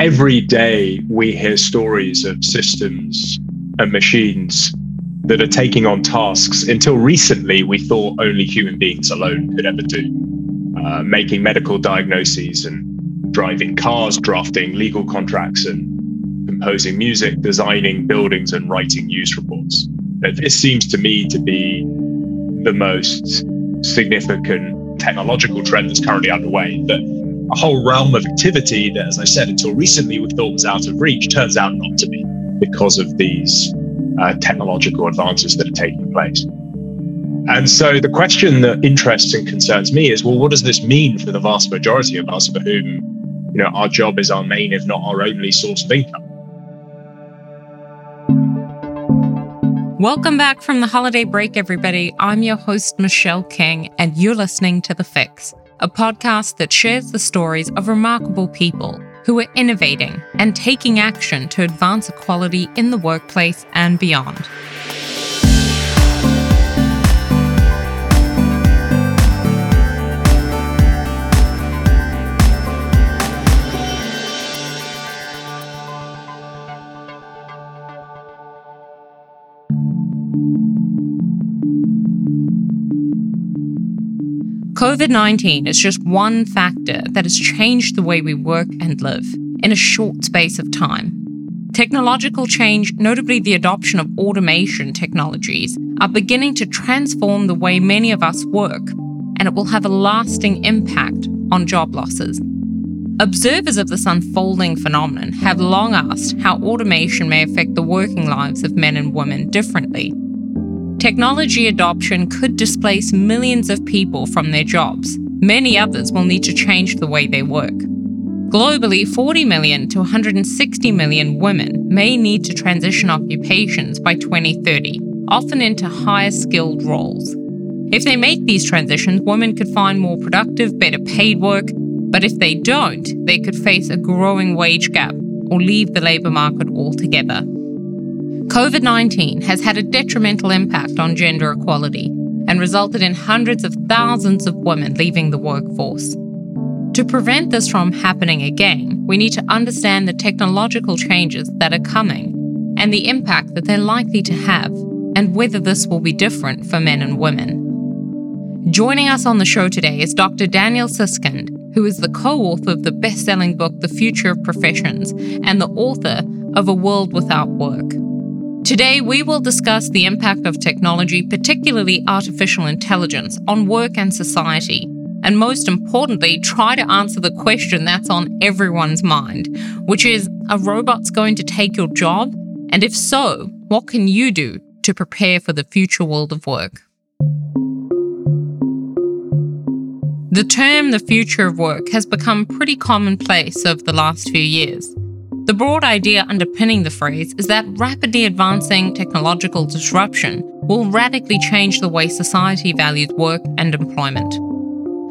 every day we hear stories of systems and machines that are taking on tasks until recently we thought only human beings alone could ever do. Uh, making medical diagnoses and driving cars, drafting legal contracts and composing music, designing buildings and writing news reports. This seems to me to be the most significant technological trend that's currently underway. That a whole realm of activity that, as I said, until recently we thought was out of reach, turns out not to be because of these uh, technological advances that are taking place. And so the question that interests and concerns me is well, what does this mean for the vast majority of us for whom you know our job is our main, if not our only source of income? Welcome back from the holiday break, everybody. I'm your host, Michelle King, and you're listening to The Fix, a podcast that shares the stories of remarkable people who are innovating and taking action to advance equality in the workplace and beyond. COVID 19 is just one factor that has changed the way we work and live in a short space of time. Technological change, notably the adoption of automation technologies, are beginning to transform the way many of us work, and it will have a lasting impact on job losses. Observers of this unfolding phenomenon have long asked how automation may affect the working lives of men and women differently Technology adoption could displace millions of people from their jobs. Many others will need to change the way they work. Globally, 40 million to 160 million women may need to transition occupations by 2030, often into higher skilled roles. If they make these transitions, women could find more productive, better paid work, but if they don't, they could face a growing wage gap or leave the labour market altogether. COVID 19 has had a detrimental impact on gender equality and resulted in hundreds of thousands of women leaving the workforce. To prevent this from happening again, we need to understand the technological changes that are coming and the impact that they're likely to have, and whether this will be different for men and women. Joining us on the show today is Dr. Daniel Susskind, who is the co author of the best selling book, The Future of Professions, and the author of A World Without Work. Today, we will discuss the impact of technology, particularly artificial intelligence, on work and society. And most importantly, try to answer the question that's on everyone's mind, which is Are robots going to take your job? And if so, what can you do to prepare for the future world of work? The term the future of work has become pretty commonplace over the last few years. The broad idea underpinning the phrase is that rapidly advancing technological disruption will radically change the way society values work and employment.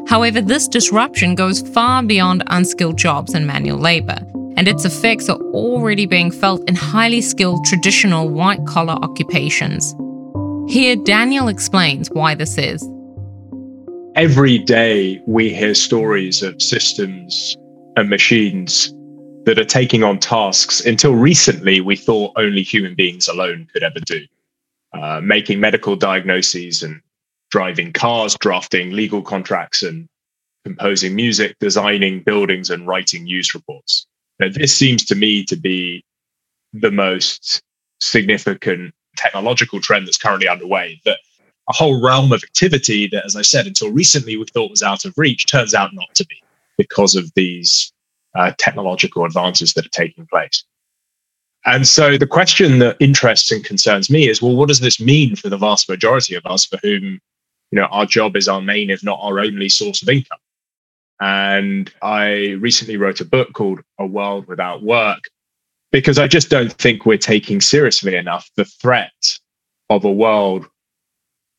However, this disruption goes far beyond unskilled jobs and manual labor, and its effects are already being felt in highly skilled traditional white collar occupations. Here, Daniel explains why this is. Every day, we hear stories of systems and machines that are taking on tasks until recently we thought only human beings alone could ever do. Uh, making medical diagnoses and driving cars, drafting legal contracts, and composing music, designing buildings, and writing news reports. Now, this seems to me to be the most significant technological trend that's currently underway. That a whole realm of activity that, as I said, until recently we thought was out of reach, turns out not to be because of these uh, technological advances that are taking place. And so the question that interests and concerns me is, well, what does this mean for the vast majority of us for whom, you know, our job is our main, if not our only source of income? And I recently wrote a book called A World Without Work because I just don't think we're taking seriously enough the threat of a world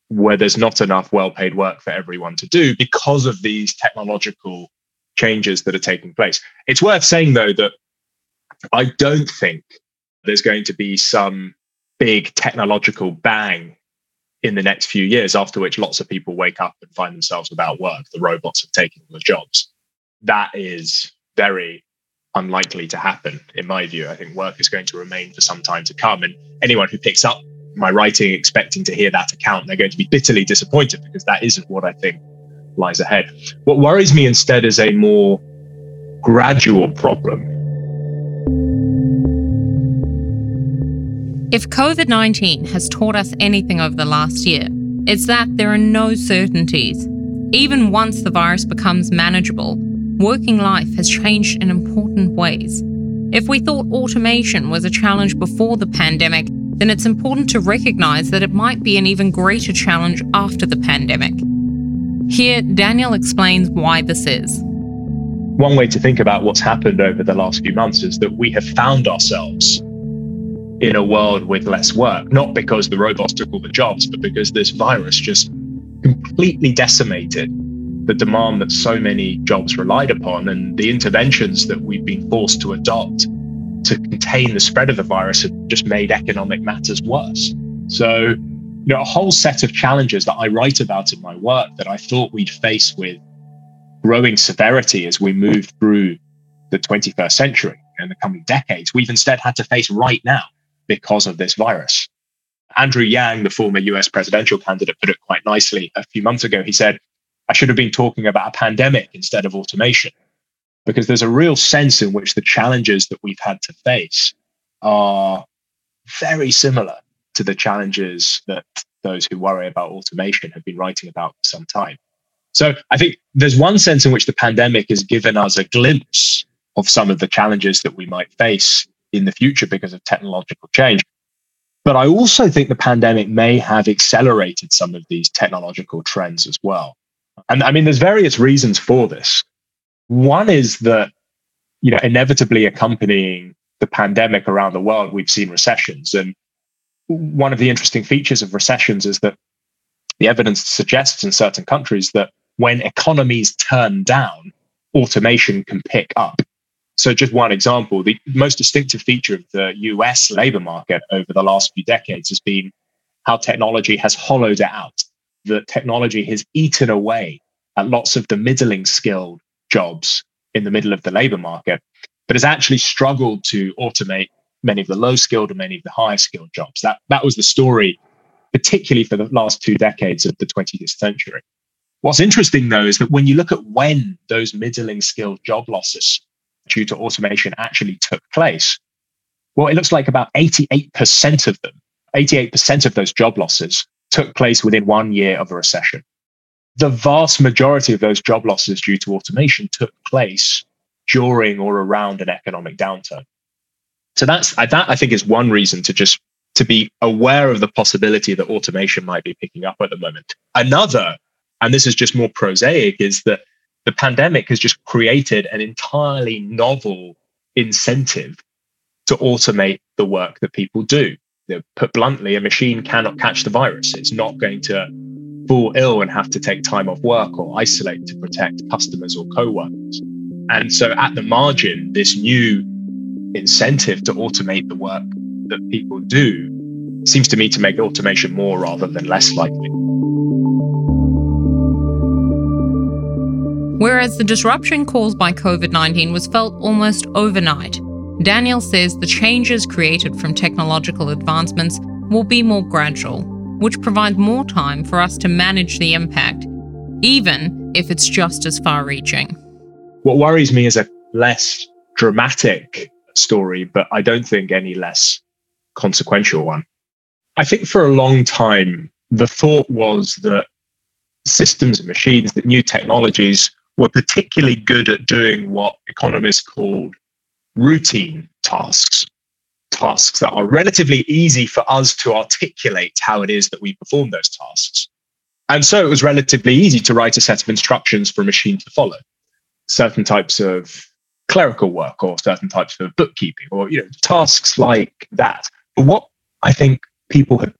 where there's not enough well paid work for everyone to do because of these technological changes that are taking place. It's worth saying, though, that I don't think there's going to be some big technological bang in the next few years, after which lots of people wake up and find themselves without work. The robots have taken the jobs. That is very unlikely to happen, in my view. I think work is going to remain for some time to come. And anyone who picks up my writing expecting to hear that account, they're going to be bitterly disappointed because that isn't what I think lies ahead. What worries me instead is a more gradual problem. If COVID 19 has taught us anything over the last year, it's that there are no certainties. Even once the virus becomes manageable, working life has changed in important ways. If we thought automation was a challenge before the pandemic, then it's important to recognize that it might be an even greater challenge after the pandemic. Here, Daniel explains why this is. One way to think about what's happened over the last few months is that we have found ourselves in a world with less work, not because the robots took all the jobs, but because this virus just completely decimated the demand that so many jobs relied upon and the interventions that we've been forced to adopt to contain the spread of the virus have just made economic matters worse. So, you know, a whole set of challenges that I write about in my work that I thought we'd face with growing severity as we move through the 21st century and the coming decades, we've instead had to face right now because of this virus. Andrew Yang, the former US presidential candidate, put it quite nicely a few months ago. He said, I should have been talking about a pandemic instead of automation, because there's a real sense in which the challenges that we've had to face are very similar to the challenges that those who worry about automation have been writing about for some time. So I think there's one sense in which the pandemic has given us a glimpse of some of the challenges that we might face in the future because of technological change. But I also think the pandemic may have accelerated some of these technological trends as well. And I mean, there's various reasons for this. One is that, you know, inevitably accompanying the pandemic around the world, we've seen recessions. And one of the interesting features of recessions is that the evidence suggests in certain countries that when economies turn down, automation can pick up. So, just one example the most distinctive feature of the US labor market over the last few decades has been how technology has hollowed it out. That technology has eaten away at lots of the middling skilled jobs in the middle of the labor market, but has actually struggled to automate many of the low skilled and many of the higher skilled jobs. That, that was the story, particularly for the last two decades of the 20th century. What's interesting, though, is that when you look at when those middling skilled job losses due to automation actually took place? Well, it looks like about 88% of them, 88% of those job losses took place within one year of a recession. The vast majority of those job losses due to automation took place during or around an economic downturn. So that's that I think is one reason to just to be aware of the possibility that automation might be picking up at the moment. Another, and this is just more prosaic, is that the pandemic has just created an entirely novel incentive to automate the work that people do. Put bluntly, a machine cannot catch the virus. It's not going to fall ill and have to take time off work or isolate to protect customers or co-workers. And so at the margin, this new incentive to automate the work that people do seems to me to make automation more rather than less likely. Whereas the disruption caused by COVID 19 was felt almost overnight, Daniel says the changes created from technological advancements will be more gradual, which provides more time for us to manage the impact, even if it's just as far reaching. What worries me is a less dramatic story, but I don't think any less consequential one. I think for a long time, the thought was that systems and machines, that new technologies were particularly good at doing what economists called routine tasks, tasks that are relatively easy for us to articulate how it is that we perform those tasks. And so it was relatively easy to write a set of instructions for a machine to follow. Certain types of clerical work or certain types of bookkeeping or you know tasks like that. But what I think people have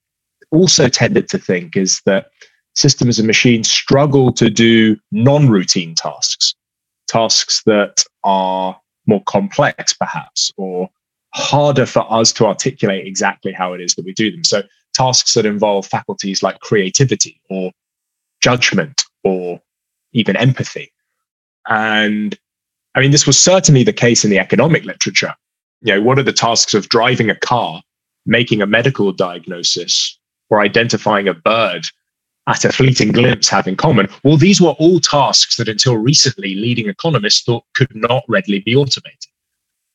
also tended to think is that systems and machines struggle to do non routine tasks, tasks that are more complex, perhaps, or harder for us to articulate exactly how it is that we do them. So, tasks that involve faculties like creativity or judgment or even empathy. And I mean, this was certainly the case in the economic literature. You know, what are the tasks of driving a car, making a medical diagnosis, or identifying a bird at a fleeting glimpse have in common? Well, these were all tasks that until recently leading economists thought could not readily be automated.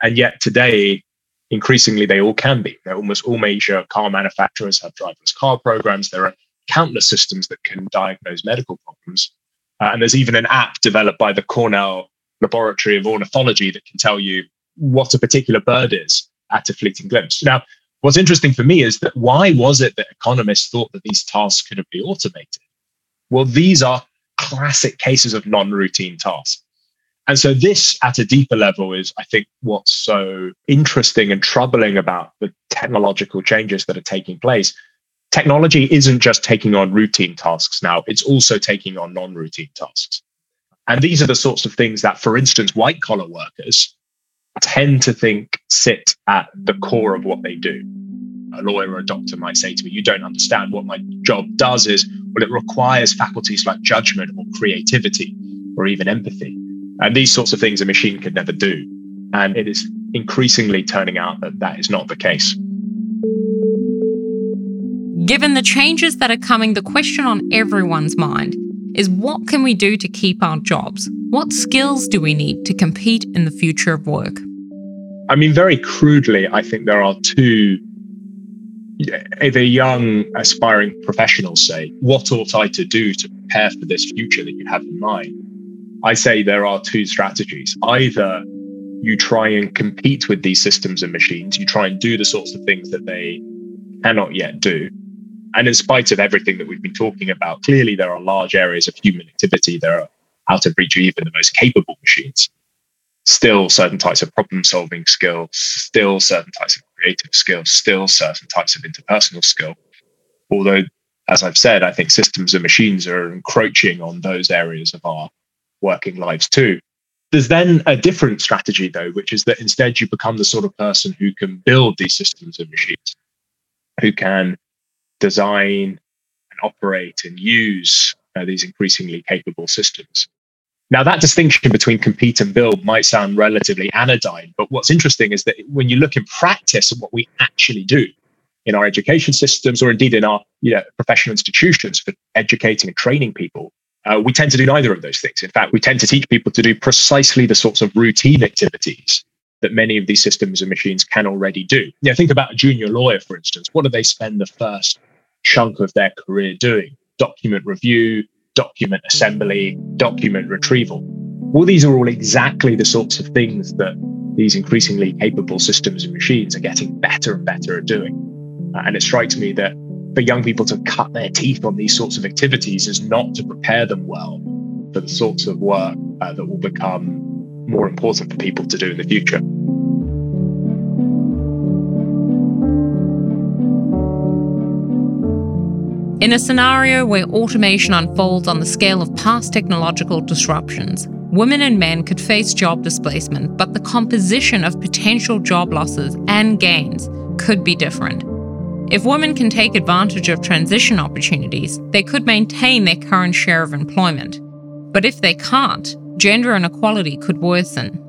And yet today, increasingly, they all can be. almost all major car manufacturers have driverless car programs. There are countless systems that can diagnose medical problems. Uh, and there's even an app developed by the Cornell Laboratory of Ornithology that can tell you what a particular bird is at a fleeting glimpse. Now, what's interesting for me is that why was it that economists thought that these tasks could be automated? Well, these are classic cases of non routine tasks. And so, this at a deeper level is, I think, what's so interesting and troubling about the technological changes that are taking place. Technology isn't just taking on routine tasks now, it's also taking on non routine tasks. And these are the sorts of things that, for instance, white collar workers tend to think sit at the core of what they do. A lawyer or a doctor might say to me, You don't understand what my job does is, well, it requires faculties like judgment or creativity or even empathy. And these sorts of things a machine could never do. And it is increasingly turning out that that is not the case. Given the changes that are coming, the question on everyone's mind is what can we do to keep our jobs? What skills do we need to compete in the future of work? I mean, very crudely, I think there are two. either young aspiring professionals say, What ought I to do to prepare for this future that you have in mind? I say there are two strategies. Either you try and compete with these systems and machines, you try and do the sorts of things that they cannot yet do. And in spite of everything that we've been talking about, clearly there are large areas of human activity that are out of reach of even the most capable machines. Still, certain types of problem solving skills, still, certain types of creative skills, still, certain types of interpersonal skill. Although, as I've said, I think systems and machines are encroaching on those areas of our working lives too. There's then a different strategy, though, which is that instead you become the sort of person who can build these systems and machines, who can design and operate and use uh, these increasingly capable systems. Now, that distinction between compete and build might sound relatively anodyne, but what's interesting is that when you look in practice at what we actually do in our education systems or indeed in our you know, professional institutions for educating and training people, uh, we tend to do neither of those things. In fact, we tend to teach people to do precisely the sorts of routine activities that many of these systems and machines can already do. You know, think about a junior lawyer, for instance. What do they spend the first chunk of their career doing? Document review, document assembly, document retrieval. Well, these are all exactly the sorts of things that these increasingly capable systems and machines are getting better and better at doing. Uh, and it strikes me that for young people to cut their teeth on these sorts of activities is not to prepare them well for the sorts of work uh, that will become more important for people to do in the future. In a scenario where automation unfolds on the scale of past technological disruptions, women and men could face job displacement, but the composition of potential job losses and gains could be different. If women can take advantage of transition opportunities, they could maintain their current share of employment. But if they can't, gender inequality could worsen.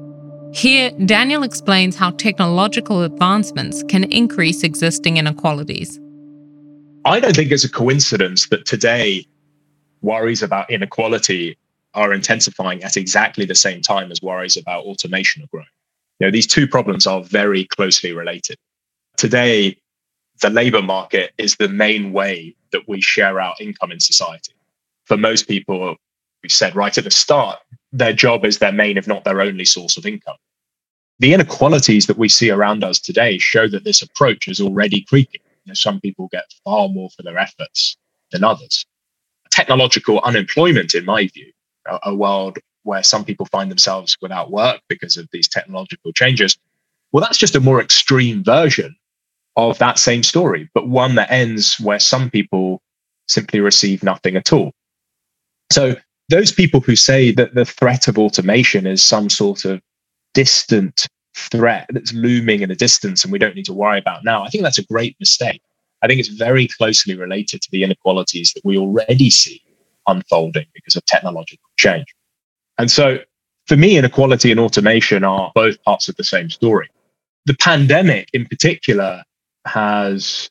Here, Daniel explains how technological advancements can increase existing inequalities. I don't think it's a coincidence that today worries about inequality are intensifying at exactly the same time as worries about automation are growing. You know, these two problems are very closely related. Today, the labor market is the main way that we share our income in society. For most people, we said right at the start, their job is their main, if not their only source of income. The inequalities that we see around us today show that this approach is already creeping. Know, some people get far more for their efforts than others. Technological unemployment, in my view, a, a world where some people find themselves without work because of these technological changes, well, that's just a more extreme version of that same story, but one that ends where some people simply receive nothing at all. So, those people who say that the threat of automation is some sort of distant threat that's looming in the distance and we don't need to worry about now, I think that's a great mistake. I think it's very closely related to the inequalities that we already see unfolding because of technological change. And so, for me, inequality and automation are both parts of the same story. The pandemic, in particular, has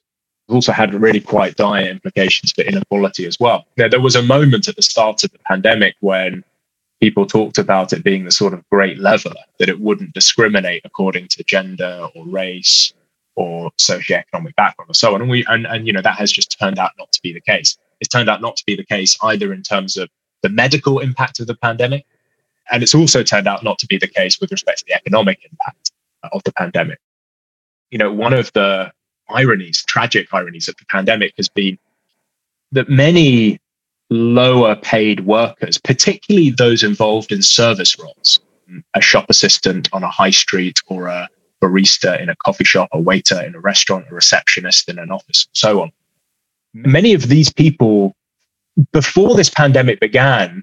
also had really quite dire implications for inequality as well. Now, there was a moment at the start of the pandemic when people talked about it being the sort of great lever that it wouldn't discriminate according to gender or race or socioeconomic background or so on. And we and, and you know that has just turned out not to be the case. It's turned out not to be the case either in terms of the medical impact of the pandemic, and it's also turned out not to be the case with respect to the economic impact of the pandemic. You know, one of the ironies, tragic ironies of the pandemic has been that many lower paid workers, particularly those involved in service roles, mm. a shop assistant on a high street or a barista in a coffee shop, a waiter in a restaurant, a receptionist in an office, and so on. Mm. Many of these people, before this pandemic began,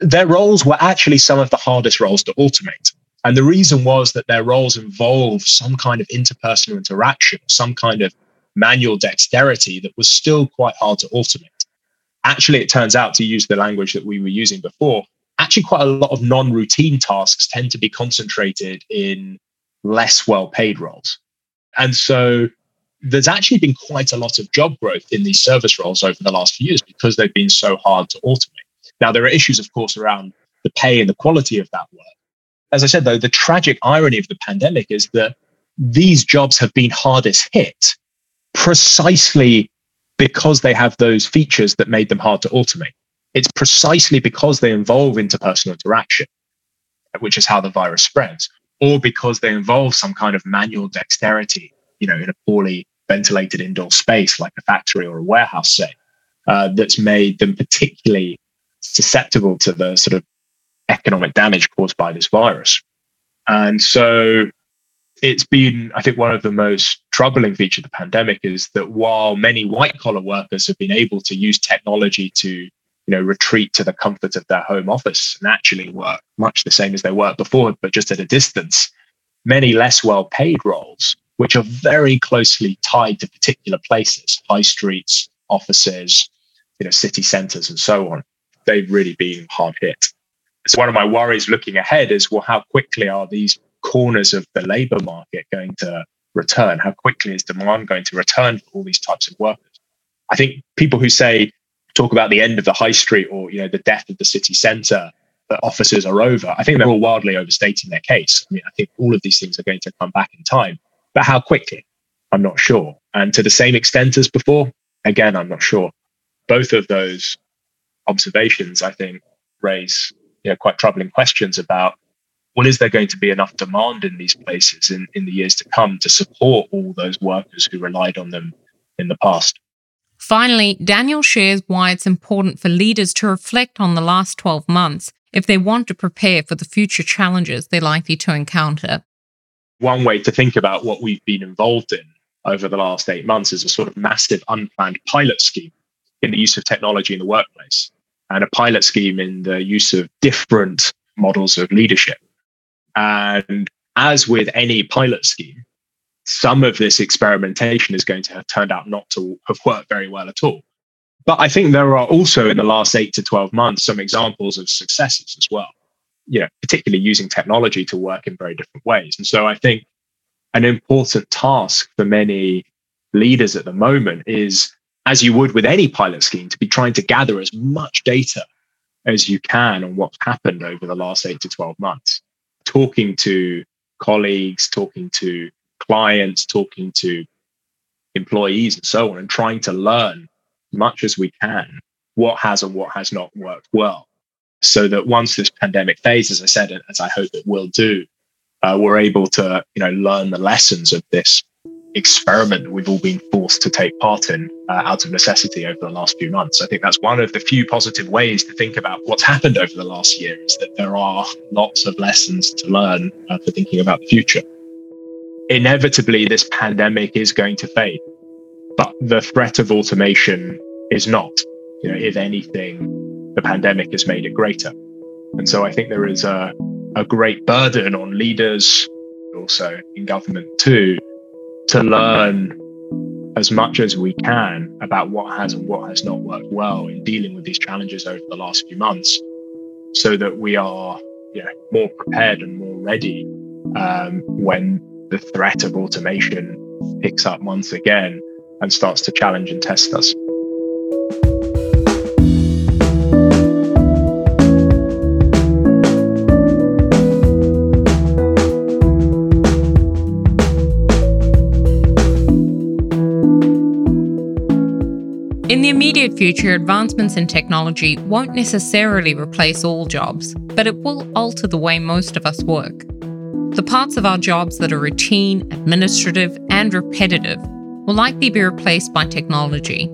their roles were actually some of the hardest roles to automate. And the reason was that their roles involved some kind of interpersonal interaction, some kind of manual dexterity that was still quite hard to automate. Actually, it turns out to use the language that we were using before, actually, quite a lot of non routine tasks tend to be concentrated in less well paid roles. And so there's actually been quite a lot of job growth in these service roles over the last few years because they've been so hard to automate. Now, there are issues, of course, around the pay and the quality of that work as I said, though, the tragic irony of the pandemic is that these jobs have been hardest hit precisely because they have those features that made them hard to automate. It's precisely because they involve interpersonal interaction, which is how the virus spreads, or because they involve some kind of manual dexterity, you know, in a poorly ventilated indoor space like a factory or a warehouse, say, uh, that's made them particularly susceptible to the sort of economic damage caused by this virus. And so it's been, I think, one of the most troubling feature of the pandemic is that while many white collar workers have been able to use technology to, you know, retreat to the comfort of their home office and actually work much the same as they worked before, but just at a distance, many less well paid roles, which are very closely tied to particular places, high streets, offices, you know, city centers, and so on, they've really been hard hit. So one of my worries looking ahead is well, how quickly are these corners of the labor market going to return? How quickly is demand going to return for all these types of workers? I think people who say talk about the end of the high street or you know the death of the city centre, that offices are over. I think they're all wildly overstating their case. I mean, I think all of these things are going to come back in time, but how quickly? I'm not sure. And to the same extent as before, again, I'm not sure. Both of those observations, I think, raise you know, quite troubling questions about well, is there going to be enough demand in these places in, in the years to come to support all those workers who relied on them in the past? Finally, Daniel shares why it's important for leaders to reflect on the last 12 months if they want to prepare for the future challenges they're likely to encounter. One way to think about what we've been involved in over the last eight months is a sort of massive unplanned pilot scheme in the use of technology in the workplace and a pilot scheme in the use of different models of leadership. And as with any pilot scheme, some of this experimentation is going to have turned out not to have worked very well at all. But I think there are also in the last eight to 12 months some examples of successes as well, you know, particularly using technology to work in very different ways. And so I think an important task for many leaders at the moment is as you would with any pilot scheme, to be trying to gather as much data as you can on what's happened over the last eight to 12 months, talking to colleagues, talking to clients, talking to employees, and so on, and trying to learn as much as we can what has and what has not worked well. So that once this pandemic phase, as I said, as I hope it will do, uh, we're able to, you know, learn the lessons of this experiment that we've all been forced to take part in uh, out of necessity over the last few months. I think that's one of the few positive ways to think about what's happened over the last year is that there are lots of lessons to learn uh, for thinking about the future. Inevitably, this pandemic is going to fade, but the threat of automation is not. You know, if anything, the pandemic has made it greater. And so I think there is a, a great burden on leaders, also in government too, to learn as much as we can about what has and what has not worked well in dealing with these challenges over the last few months so that we are you know, more prepared and more ready um, when the threat of automation picks up once again and starts to challenge and test us. Immediate future, advancements in technology won't necessarily replace all jobs, but it will alter the way most of us work. The parts of our jobs that are routine, administrative, and repetitive will likely be replaced by technology.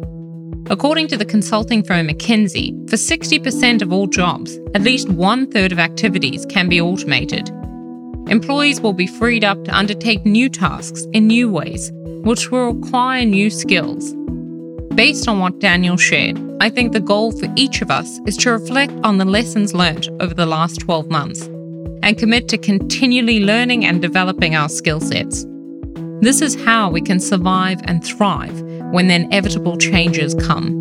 According to the consulting firm McKinsey, for 60% of all jobs, at least one third of activities can be automated. Employees will be freed up to undertake new tasks in new ways, which will require new skills Based on what Daniel shared, I think the goal for each of us is to reflect on the lessons learned over the last 12 months and commit to continually learning and developing our skill sets. This is how we can survive and thrive when the inevitable changes come.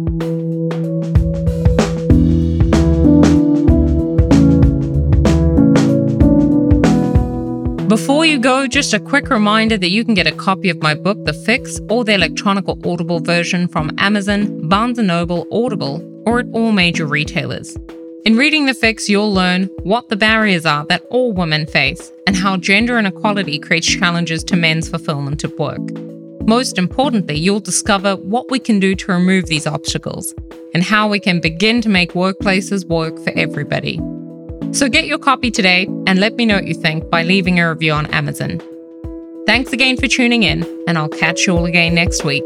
Before you go, just a quick reminder that you can get a copy of my book, The Fix, or the electronic or audible version from Amazon, Barnes & Noble, Audible, or at all major retailers. In reading The Fix, you'll learn what the barriers are that all women face and how gender inequality creates challenges to men's fulfillment of work. Most importantly, you'll discover what we can do to remove these obstacles and how we can begin to make workplaces work for everybody. So get your copy today and let me know what you think by leaving a review on Amazon. Thanks again for tuning in, and I'll catch you all again next week.